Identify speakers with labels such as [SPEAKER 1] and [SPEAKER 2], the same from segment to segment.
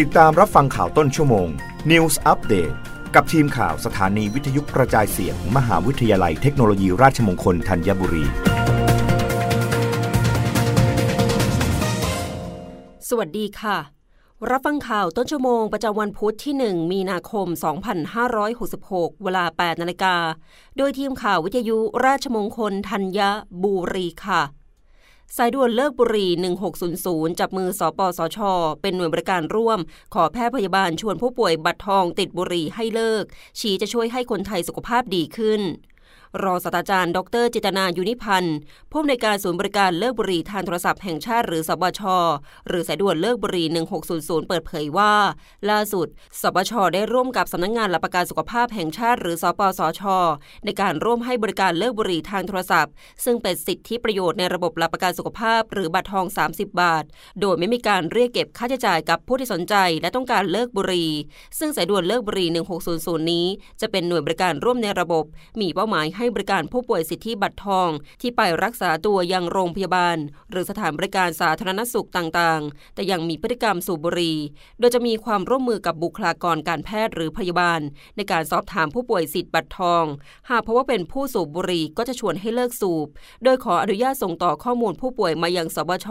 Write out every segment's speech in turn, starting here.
[SPEAKER 1] ติดตามรับฟังข่าวต้นชั่วโมง News Update กับทีมข่าวสถานีวิทยุกระจายเสียงมมหาวิทยาลัยเทคโนโลยีราชมงคลธัญบุรี
[SPEAKER 2] สวัสดีค่ะ รับฟังข่าวต้นชั่วโมงประจำวันพุธที่ 1 มีนาคม 2566 เวลา 8 นาฬิกา โดยทีมข่าววิทยุราชมงคลธัญบุรีค่ะ สายด่วนเลิกบุรี 1600 จับมือสปสช เป็นหน่วยบริการร่วม ขอแพทย์พยาบาลชวนผู้ป่วยบัตรทองติดบุหรีให้เลิก ชี้จะช่วยให้คนไทยสุขภาพดีขึ้น รองศาสตราจารย์ดรจิตนายุนิพันธ์ผู้อำนวยการศูนย์บริการเลิกบุหรี่ทางโทรศัพท์แห่งชาติหรือสบช หรือสายด่วนเลิกบุหรี่ 1600 เปิดเผยว่า ล่าสุด สบช ได้ร่วมกับสำนักงงานหลักประกันสุขภาพแห่งชาติ หรือสปสช ในการร่วมให้บริการเลิกบุหรี่ทางโทรศัพท์ ซึ่งเป็นสิทธิประโยชน์ในระบบหลักประกันสุขภาพ หรือบัตรทอง 30 บาท โดยไม่มีการเรียกเก็บค่าใช้จ่ายกับผู้ที่สนใจ และต้องการเลิกบุหรี่ ซึ่งสายด่วนเลิกบุหรี่ 1600 นี้ จะเป็นหน่วยบริการร่วมในระบบ มีเป้าหมายให้ให้บริการผู้ป่วยสิทธิบัตรทอง ที่ไปรักษาตัวยังโรงพยาบาล หรือสถานบริการสาธารณสุขต่างๆ แต่ยังมีพฤติกรรมสูบบุหรี่โดยจะมีความร่วมมือกับบุคลากรการแพทย์หรือพยาบาล ในการสอบถามผู้ป่วยสิทธิบัตรทอง หากเพราะว่าเป็นผู้สูบบุหรี่ก็จะชวนให้เลิกสูบ โดยขออนุญาตส่งต่อข้อมูลผู้ป่วยมายังสบช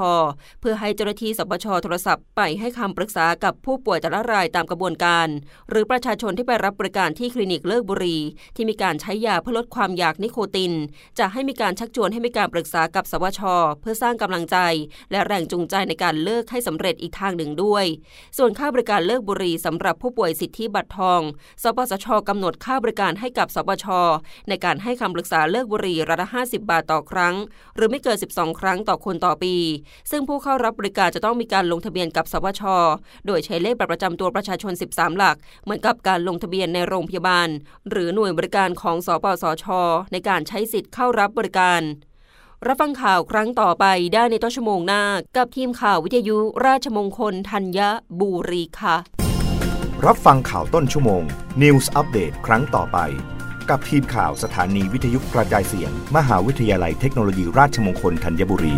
[SPEAKER 2] เพื่อให้เจ้าหน้าที่สบชโทรศัพท์ไปให้คำปรึกษากับผู้ป่วยแต่ละรายตามกระบวนการ หรือประชาชนที่ไปรับบริการที่คลินิกเลิกบุหรี่ที่มีการใช้ยาเพื่อลดความอยากนิโคติน จะให้มีการชักชวนให้มีการปรึกษากับสวช เพื่อสร้างกำลังใจ และแรงจูงใจในการเลิกให้สำเร็จอีกทางหนึ่งด้วย ส่วนค่าบริการเลิกบุหรี่สำหรับผู้ป่วยสิทธิบัตรทอง สปสชกำหนดค่าบริการให้กับสปช ในการให้คำปรึกษาเลิกบุหรี่ระดับ50 บาทต่อครั้ง หรือไม่เกิน 12 ครั้งต่อคนต่อปี ซึ่งผู้เข้ารับบริการจะต้องมีการลงทะเบียนกับสปชโดยใช้เลขบัตรประจำตัวประชาชน 13 หลัก เหมือนกับการลงทะเบียนในโรงพยาบาล หรือหน่วยบริการของสปสชในการใช้สิทธิ์เข้ารับบริการ รับฟังข่าวครั้งต่อไปได้ในต้นชั่วโมงหน้า กับทีมข่าววิทยุราชมงคลธัญบุรีค่ะ
[SPEAKER 1] รับฟังข่าวต้นชั่วโมง News อัปเดตครั้งต่อไป กับทีมข่าวสถานีวิทยุกระจายเสียง มหาวิทยาลัยเทคโนโลยีราชมงคลธัญบุรี